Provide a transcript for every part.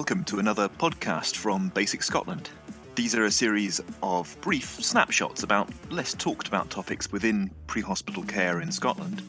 welcome to another podcast from BASICS Scotland. These are a series of brief snapshots about less talked about topics within pre hospital care in Scotland,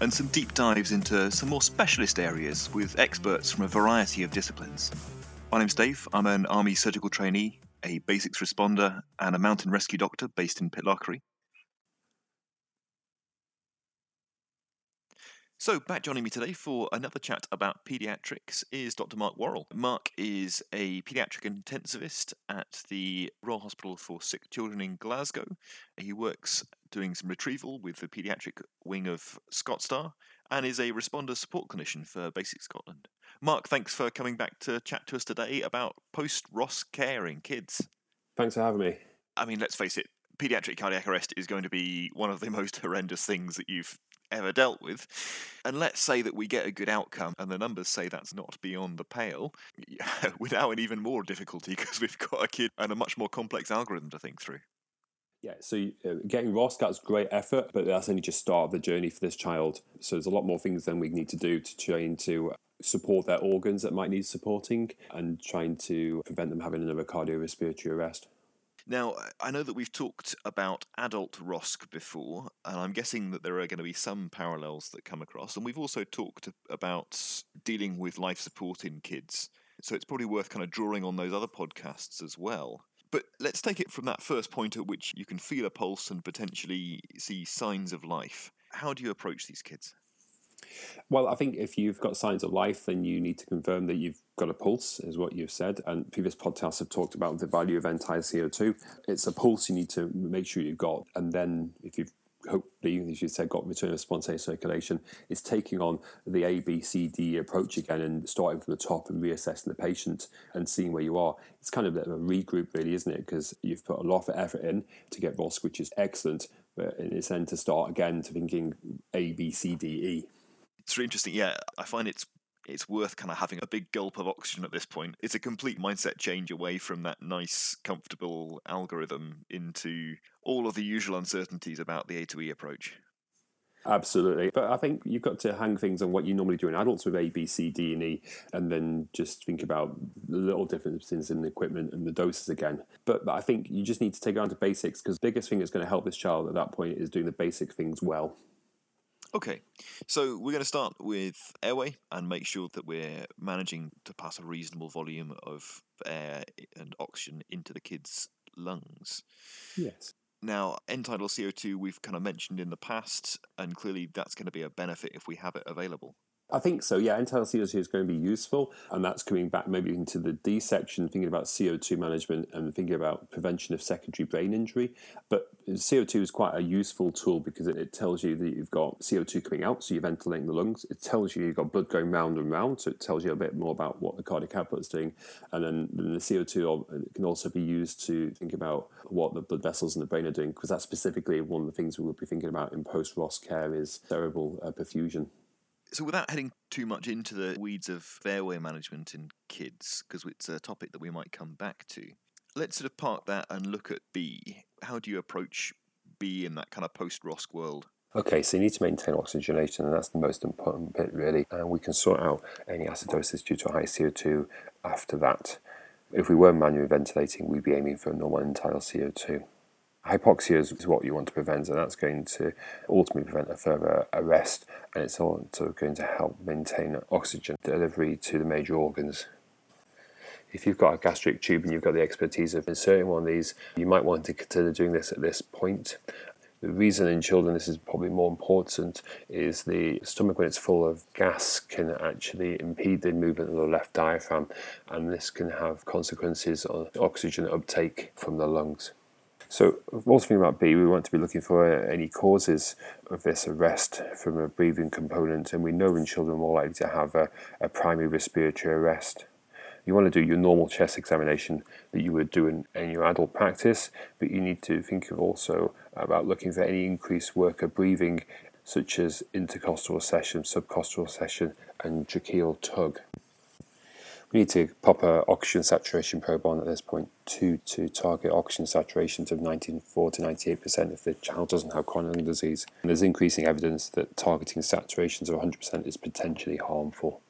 and some deep dives into some more specialist areas with experts from a variety of disciplines. My name's Dave, I'm an Army surgical trainee, a basics responder, and a mountain rescue doctor based in Pitlochry. So, back joining me today for another chat about paediatrics is Dr. Mark Worrall. Mark is a paediatric intensivist at the Royal Hospital for Sick Children in Glasgow. He works doing some retrieval with the paediatric wing of ScotStar and is a responder support clinician for BASICS Scotland. Mark, thanks for coming back to chat to us today about post ROSC care in kids. Thanks for having me. I mean, let's face it, pediatric cardiac arrest is going to be one of the most horrendous things that you've ever dealt with. And let's say that we get a good outcome, and the numbers say that's not beyond the pale, we're now in even more difficulty because we've got a kid and a much more complex algorithm to think through. Yeah, so uh, getting ROSC, that's great effort, but that's only just start of the journey for this child. So there's a lot more things than we need to do to trying to support their organs that might need supporting and trying to prevent them having another cardiorespiratory arrest. Now, I know that we've talked about adult ROSC before, and I'm guessing that there are going to be some parallels that come across. And we've also talked about dealing with life support in kids. So it's probably worth kind of drawing on those other podcasts as well. But let's take it from that first point at which you can feel a pulse and potentially see signs of life. How do you approach these kids? Well, I think if you've got signs of life, then you need to confirm that you've got a pulse, is what you've said. And previous podcasts have talked about the value of end-tidal CO2. It's a pulse you need to make sure you've got. And then if you've hopefully, as you said, got return of spontaneous circulation, is taking on the A, B, C, D approach again and starting from the top and reassessing the patient and seeing where you are. It's kind of a regroup, really, isn't it? Because you've put a lot of effort in to get ROSC, which is excellent, but it's then to start again to thinking A, B, C, D, E. It's really interesting. Yeah, I find it's it's worth kind of having a big gulp of oxygen at this point. It's a complete mindset change away from that nice, comfortable algorithm into all of the usual uncertainties about the A to E approach. Absolutely. But I think you've got to hang things on what you normally do in adults with A, B, C, D, and E, and then just think about the little differences in the equipment and the doses again. But, but I think you just need to take it down to basics because the biggest thing that's going to help this child at that point is doing the basic things well. Okay, so we're going to start with airway and make sure that we're managing to pass a reasonable volume of air and oxygen into the kid's lungs. Yes. Now, end tidal CO2 we've kind of mentioned in the past, and clearly that's going to be a benefit if we have it available. I think so. Yeah, end-tidal CO2 is going to be useful, and that's coming back maybe into the D section, thinking about CO2 management and thinking about prevention of secondary brain injury. But CO2 is quite a useful tool because it, tells you that you've got CO2 coming out, so you're ventilating the lungs. It tells you you've got blood going round and round, so it tells you a bit more about what the cardiac output is doing. And then, then the CO2 can also be used to think about what the blood vessels in the brain are doing, because that's specifically one of the things we will be thinking about in post-ROSC care is cerebral uh, perfusion. So, without heading too much into the weeds of airway management in kids, because it's a topic that we might come back to, let's sort of park that and look at B. How do you approach B in that kind of post ROSC world? Okay, so you need to maintain oxygenation, and that's the most important bit, really. And we can sort out any acidosis due to high CO2 after that. If we were manually ventilating, we'd be aiming for a normal end-tidal CO2. Hypoxia is what you want to prevent, and that's going to ultimately prevent a further arrest, and it's also going to help maintain oxygen delivery to the major organs. If you've got a gastric tube and you've got the expertise of inserting one of these, you might want to consider doing this at this point. The reason in children this is probably more important is the stomach, when it's full of gas, can actually impede the movement of the left diaphragm, and this can have consequences on oxygen uptake from the lungs. So, also thinking about B, we want to be looking for any causes of this arrest from a breathing component, and we know in children more likely to have a, a primary respiratory arrest. You want to do your normal chest examination that you would do in, in your adult practice, but you need to think of also about looking for any increased work of breathing, such as intercostal recession, subcostal recession, and tracheal tug. We need to pop a oxygen saturation probe on at this point to, to target oxygen saturations of 94 to 98% if the child doesn't have chronic lung disease. And there's increasing evidence that targeting saturations of 100% is potentially harmful.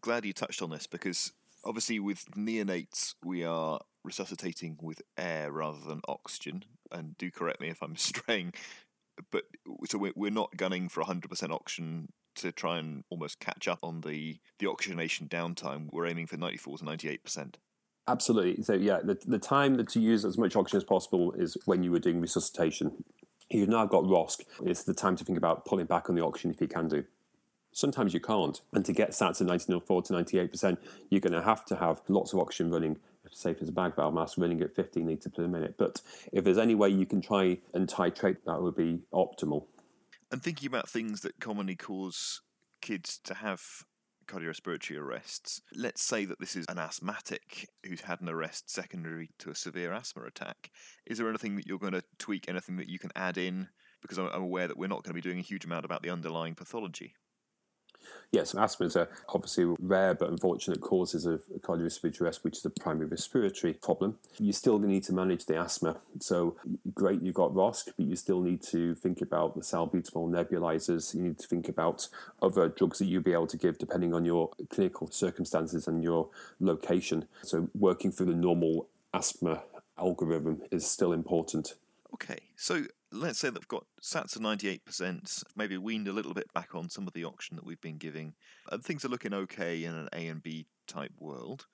Glad you touched on this because Obviously, with neonates, we are resuscitating with air rather than oxygen. And do correct me if I'm straying, but so we're not gunning for 100% oxygen to try and almost catch up on the, the oxygenation downtime. We're aiming for 94 to 98%. Absolutely. So yeah, the, the time to use as much oxygen as possible is when you were doing resuscitation. You've now got ROSC. It's the time to think about pulling back on the oxygen if you can do. Sometimes you can't. And to get SAT to 94 to 98%, you're going to have to have lots of oxygen running, say if it's a bag valve mask, running at 15 litres per minute. But if there's any way you can try and titrate, that would be optimal. And thinking about things that commonly cause kids to have cardiorespiratory arrests. Let's say that this is an asthmatic who's had an arrest secondary to a severe asthma attack. Is there anything that you're going to tweak, anything that you can add in? Because I'm aware that we're not going to be doing a huge amount about the underlying pathology. Yes, asthma is a obviously rare but unfortunate causes of cardiorespiratory arrest, which is a primary respiratory problem. You still need to manage the asthma. So great, you've got ROSC, but you still need to think about the salbutamol nebulizers. You need to think about other drugs that you'll be able to give depending on your clinical circumstances and your location. So working through the normal asthma algorithm is still important. Okay, so let's say that we've got SATs of 98%, maybe weaned a little bit back on some of the oxygen that we've been giving, and things are looking okay in an A and B type world.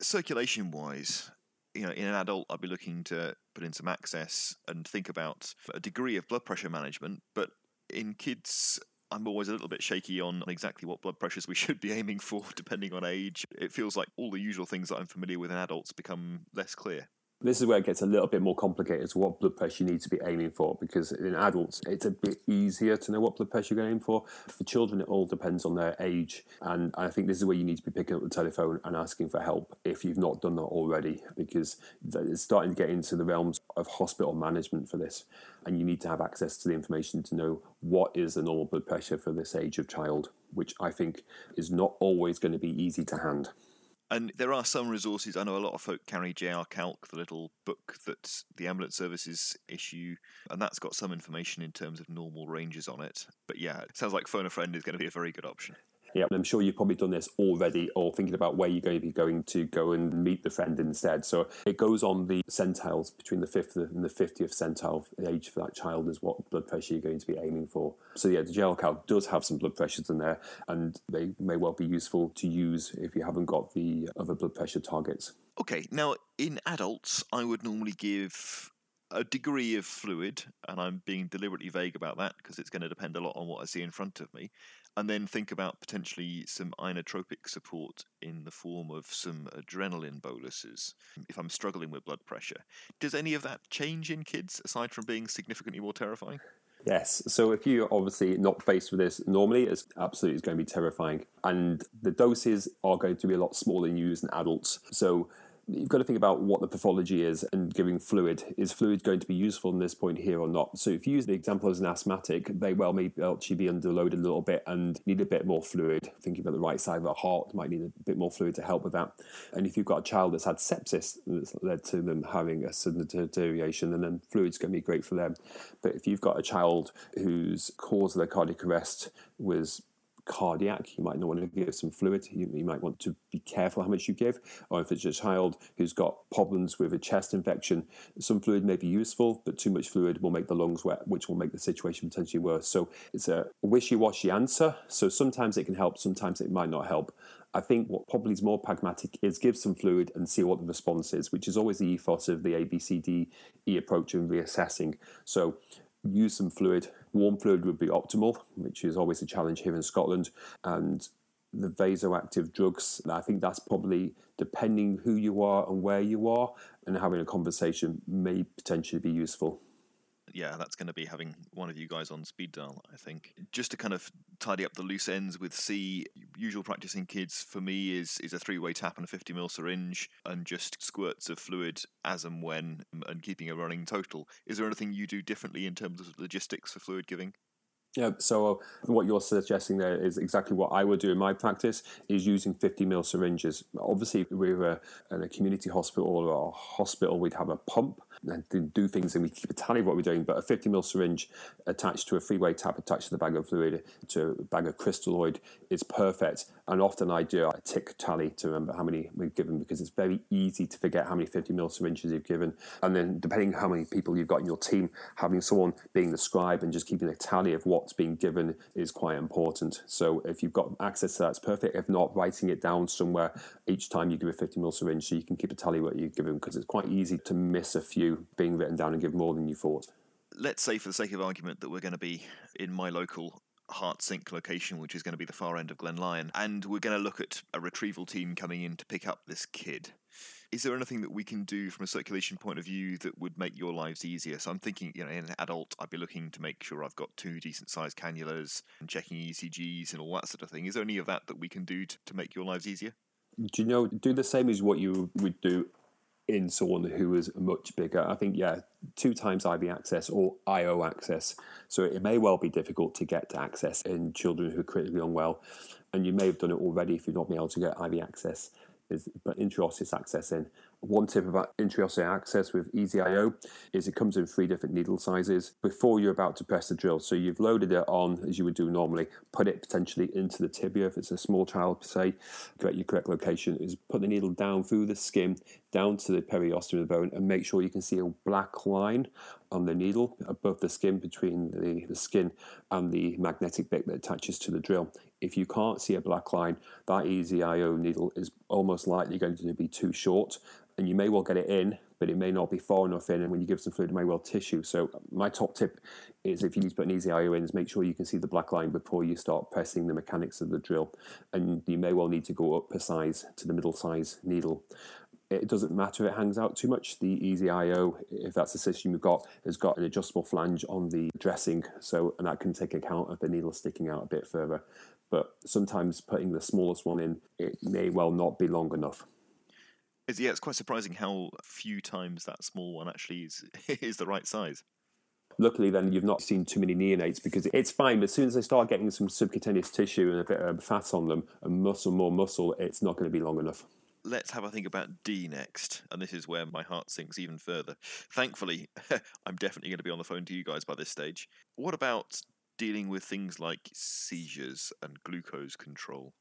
Circulation wise, you know, in an adult, I'd be looking to put in some access and think about a degree of blood pressure management, but in kids, I'm always a little bit shaky on exactly what blood pressures we should be aiming for, depending on age. It feels like all the usual things that I'm familiar with in adults become less clear. This is where it gets a little bit more complicated as what blood pressure you need to be aiming for because in adults it's a bit easier to know what blood pressure you're aiming for. For children, it all depends on their age. And I think this is where you need to be picking up the telephone and asking for help if you've not done that already because it's starting to get into the realms of hospital management for this. And you need to have access to the information to know what is the normal blood pressure for this age of child, which I think is not always going to be easy to hand. And there are some resources. I know a lot of folk carry JR Calc, the little book that the ambulance services issue, and that's got some information in terms of normal ranges on it. But yeah, it sounds like phone a friend is going to be a very good option. Yeah, I'm sure you've probably done this already or thinking about where you're going to be going to go and meet the friend instead. So it goes on the centiles between the 5th and the 50th centile age for that child is what blood pressure you're going to be aiming for. So yeah, the Calc does have some blood pressures in there and they may well be useful to use if you haven't got the other blood pressure targets. Okay, now in adults, I would normally give a degree of fluid, and I'm being deliberately vague about that because it's going to depend a lot on what I see in front of me and then think about potentially some inotropic support in the form of some adrenaline boluses if I'm struggling with blood pressure. Does any of that change in kids aside from being significantly more terrifying? Yes. So if you're obviously not faced with this normally, it's absolutely going to be terrifying. And the doses are going to be a lot smaller than you use in adults. So you've got to think about what the pathology is and giving fluid. Is fluid going to be useful in this point here or not? So if you use the example as an asthmatic, they well may actually be underloaded a little bit and need a bit more fluid. Thinking about the right side of the heart, might need a bit more fluid to help with that. And if you've got a child that's had sepsis that's led to them having a sudden deterioration, and then fluid's going to be great for them. But if you've got a child whose cause of their cardiac arrest was cardiac, you might not want to give some fluid. You, you, might want to be careful how much you give. Or if it's a child who's got problems with a chest infection, some fluid may be useful, but too much fluid will make the lungs wet, which will make the situation potentially worse. So it's a wishy washy answer. So sometimes it can help, sometimes it might not help. I think what probably is more pragmatic is give some fluid and see what the response is, which is always the ethos of the ABCDE approach and reassessing. So use some fluid. Warm fluid would be optimal, which is always a challenge here in Scotland. And the vasoactive drugs, I think that's probably depending who you are and where you are, and having a conversation may potentially be useful yeah, that's going to be having one of you guys on speed dial, I think. Just to kind of tidy up the loose ends with C, usual practice in kids for me is is a three way tap and a 50 ml syringe and just squirts of fluid as and when and keeping a running total. Is there anything you do differently in terms of logistics for fluid giving? Yeah, so uh, what you're suggesting there is exactly what I would do in my practice is using 50 ml syringes. Obviously, if we were in a community hospital or a hospital, we'd have a pump and do things and we keep a tally of what we're doing. But a 50 ml syringe attached to a three way tap attached to the bag of fluid to a bag of crystalloid is perfect. And often I do a tick tally to remember how many we've given because it's very easy to forget how many 50 ml syringes you've given. And then depending how many people you've got in your team, having someone being the scribe and just keeping a tally of what's being given is quite important. So if you've got access to that, it's perfect. If not, writing it down somewhere each time you give a 50 ml syringe so you can keep a tally what you've given because it's quite easy to miss a few being written down and give more than you thought let's say, for the sake of argument, that we're going to be in my local heartsink location, which is going to be the far end of Glen Lyon, and we're going to look at a retrieval team coming in to pick up this kid. Is there anything that we can do from a circulation point of view that would make your lives easier? So I'm thinking, you know, in an adult, I'd be looking to make sure I've got two decent sized cannulas and checking ECGs and all that sort of thing. Is there any of that that we can do to, to make your lives easier? Do you know, do the same as what you would do in someone who is much bigger. I think, yeah, two times IV access or IO access. So it may well be difficult to get to access in children who are critically unwell. And you may have done it already if you've not been able to get IV access, is intraosseous access in. One tip about intraosseous access with EZ-IO is it comes in three different needle sizes before you're about to press the drill. So you've loaded it on as you would do normally, put it potentially into the tibia if it's a small child, say, correct your correct location, is put the needle down through the skin, down to the periosteum of the bone, and make sure you can see a black line on the needle above the skin between the, the skin and the magnetic bit that attaches to the drill. If you can't see a black line, that EZ-IO needle is almost likely going to be too short and you may well get it in, but it may not be far enough in. And when you give some fluid, it may well tissue. So my top tip is if you need to put an EZ-IO in, is make sure you can see the black line before you start pressing the mechanics of the drill. And you may well need to go up a size to the middle size needle. It doesn't matter if it hangs out too much. The EZ-IO, if that's the system you've got, has got an adjustable flange on the dressing, so and that can take account of the needle sticking out a bit further. But sometimes putting the smallest one in, it may well not be long enough. It's, yeah, it's quite surprising how few times that small one actually is is the right size. Luckily, then you've not seen too many neonates because it's fine. But as soon as they start getting some subcutaneous tissue and a bit of fat on them and muscle, more muscle, it's not going to be long enough. Let's have a think about D next, and this is where my heart sinks even further. Thankfully, I'm definitely going to be on the phone to you guys by this stage. What about dealing with things like seizures and glucose control?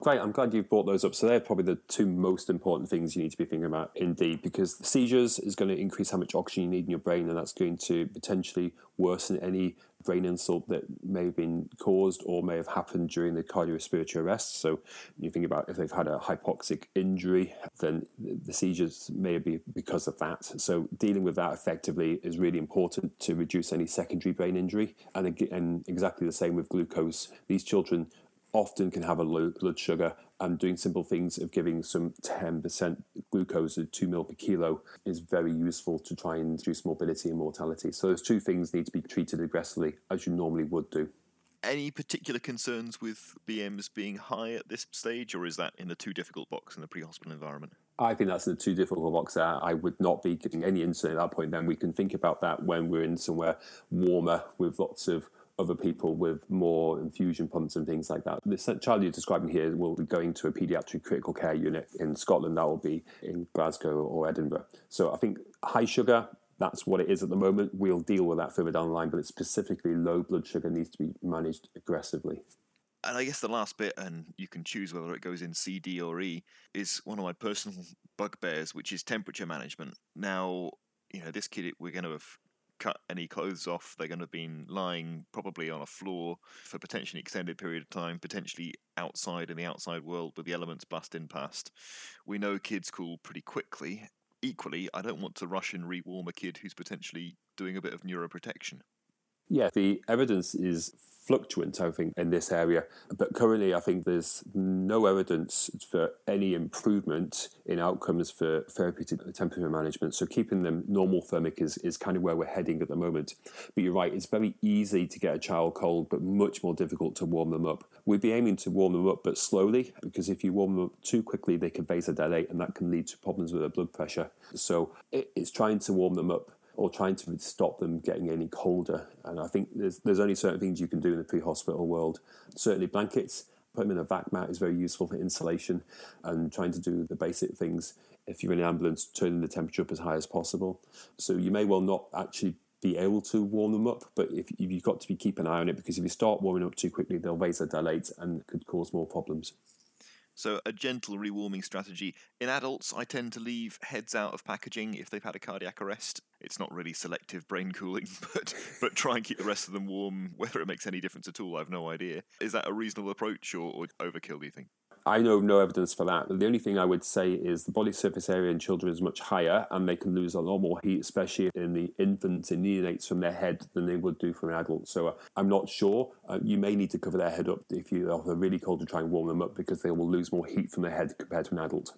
Great, I'm glad you've brought those up. So they're probably the two most important things you need to be thinking about indeed, because seizures is going to increase how much oxygen you need in your brain, and that's going to potentially worsen any brain insult that may have been caused or may have happened during the cardiorespiratory arrest. So you think about if they've had a hypoxic injury, then the seizures may be because of that. So dealing with that effectively is really important to reduce any secondary brain injury. And, and exactly the same with glucose. These children often can have a low blood sugar and doing simple things of giving some 10% glucose at 2 ml per kilo is very useful to try and reduce morbidity and mortality. So those two things need to be treated aggressively as you normally would do. Any particular concerns with BMs being high at this stage, or is that in the too difficult box in the pre-hospital environment? I think that's in the too difficult box. There, I would not be giving any insulin at that point. Then we can think about that when we're in somewhere warmer with lots of other people with more infusion pumps and things like that. The child you're describing here will be going to a paediatric critical care unit in Scotland. That will be in Glasgow or Edinburgh. So I think high sugar, that's what it is at the moment. We'll deal with that further down the line, but it's specifically low blood sugar needs to be managed aggressively. And I guess the last bit, and you can choose whether it goes in C, D, or E, is one of my personal bugbears, which is temperature management. Now, you know, this kid, we're going to have cut any clothes off. They're going to have been lying probably on a floor for potentially extended period of time, potentially outside in the outside world with the elements blasting past. We know kids cool pretty quickly. Equally, I don't want to rush and rewarm a kid who's potentially doing a bit of neuroprotection. Yeah, the evidence is fluctuant, I think, in this area. But currently, I think there's no evidence for any improvement in outcomes for therapeutic temperature management. So keeping them normothermic is, is kind of where we're heading at the moment. But you're right, it's very easy to get a child cold, but much more difficult to warm them up. We'd be aiming to warm them up, but slowly, because if you warm them up too quickly, they can vasodilate, and that can lead to problems with their blood pressure. So it's trying to warm them up or trying to stop them getting any colder. And I think there's there's only certain things you can do in the pre-hospital world. Certainly blankets, put them in a vac mat is very useful for insulation and trying to do the basic things. If you're in an ambulance, turning the temperature up as high as possible. So you may well not actually be able to warm them up, but if, if you've got to be keep an eye on it because if you start warming up too quickly, they'll vasodilate and could cause more problems. So, a gentle rewarming strategy. In adults, I tend to leave heads out of packaging if they've had a cardiac arrest. It's not really selective brain cooling, but, but try and keep the rest of them warm. Whether it makes any difference at all, I've no idea. Is that a reasonable approach or, or overkill, do you think? I know no evidence for that. The only thing I would say is the body surface area in children is much higher and they can lose a lot more heat, especially in the infants and neonates from their head than they would do from an adult. So uh, I'm not sure. Uh, you may need to cover their head up if you are really cold to try and warm them up because they will lose more heat from their head compared to an adult.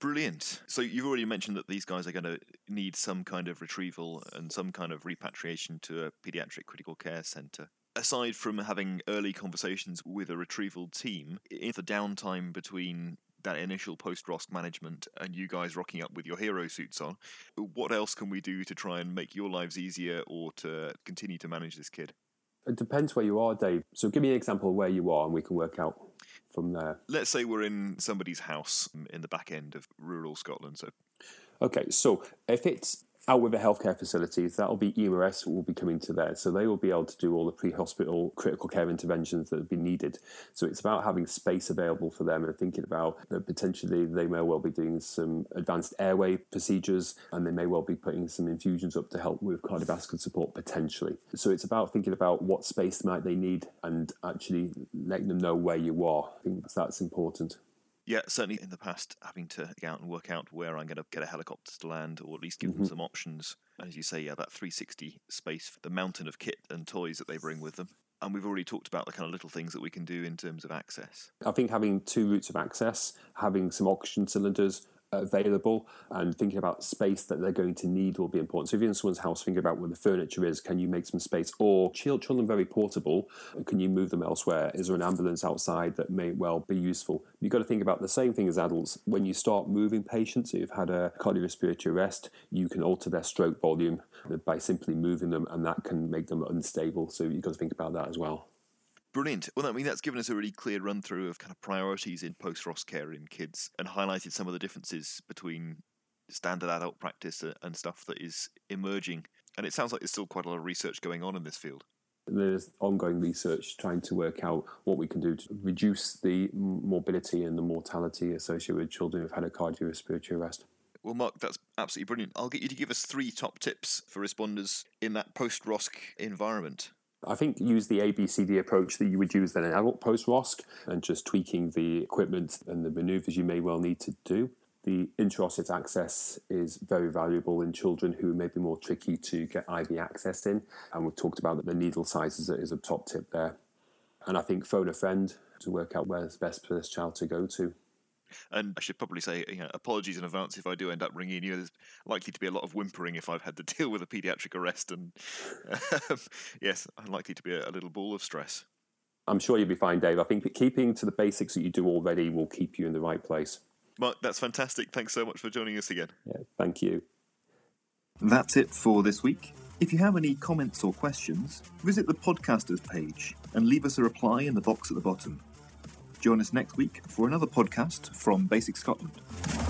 Brilliant. So you've already mentioned that these guys are going to need some kind of retrieval and some kind of repatriation to a pediatric critical care centre aside from having early conversations with a retrieval team, in the downtime between that initial post ROSC management and you guys rocking up with your hero suits on, what else can we do to try and make your lives easier or to continue to manage this kid? It depends where you are, Dave. So give me an example of where you are and we can work out from there. Let's say we're in somebody's house mm, in the back end of rural Scotland. So Okay, so if it's out with the healthcare facilities, that'll be EMRS will be coming to there. So they will be able to do all the pre-hospital critical care interventions that have been needed. So it's about having space available for them and thinking about that potentially they may well be doing some advanced airway procedures and they may well be putting some infusions up to help with cardiovascular support potentially. So it's about thinking about what space might they need and actually letting them know where you are. I think that's important. Yeah, certainly in the past, having to go out and work out where I'm going to get a helicopter to land, or at least give mm-hmm. them some options. And as you say, yeah, that 360 space, the mountain of kit and toys that they bring with them. And we've already talked about the kind of little things that we can do in terms of access. I think having two routes of access, having some oxygen cylinders, available and thinking about space that they're going to need will be important. So if you're in someone's house, thinking about where the furniture is, can you make some space? Or children very portable, can you move them elsewhere? Is there an ambulance outside that may well be useful? You've got to think about the same thing as adults. When you start moving patients, you've had a cardiorespiratory arrest, you can alter their stroke volume by simply moving them and that can make them unstable. So you've got to think about that as well. Brilliant. Well, I mean, that's given us a really clear run through of kind of priorities in post ROSC care in kids and highlighted some of the differences between standard adult practice uh, and stuff that is emerging. And it sounds like there's still quite a lot of research going on in this field. There's ongoing research trying to work out what we can do to reduce the morbidity and the mortality associated with children who've had a cardiorespiratory arrest. Well, Mark, that's absolutely brilliant. I'll get you to give us three top tips for responders in that post ROSC environment. I think use the ABCD approach that you would use then in adult post ROSC and just tweaking the equipment and the maneuvers you may well need to do. The intraosseous access is very valuable in children who may be more tricky to get IV access in. And we've talked about that the needle sizes is a top tip there. And I think phone a friend to work out where's best for this child to go to. And I should probably say, you know, apologies in advance if I do end up ringing you. There's likely to be a lot of whimpering if I've had to deal with a paediatric arrest, and um, yes, I'm likely to be a, a little ball of stress. I'm sure you'll be fine, Dave. I think keeping to the basics that you do already will keep you in the right place. Mark, that's fantastic. Thanks so much for joining us again. Yeah, thank you. That's it for this week. If you have any comments or questions, visit the podcasters page and leave us a reply in the box at the bottom. Join us next week for another podcast from BASICS Scotland.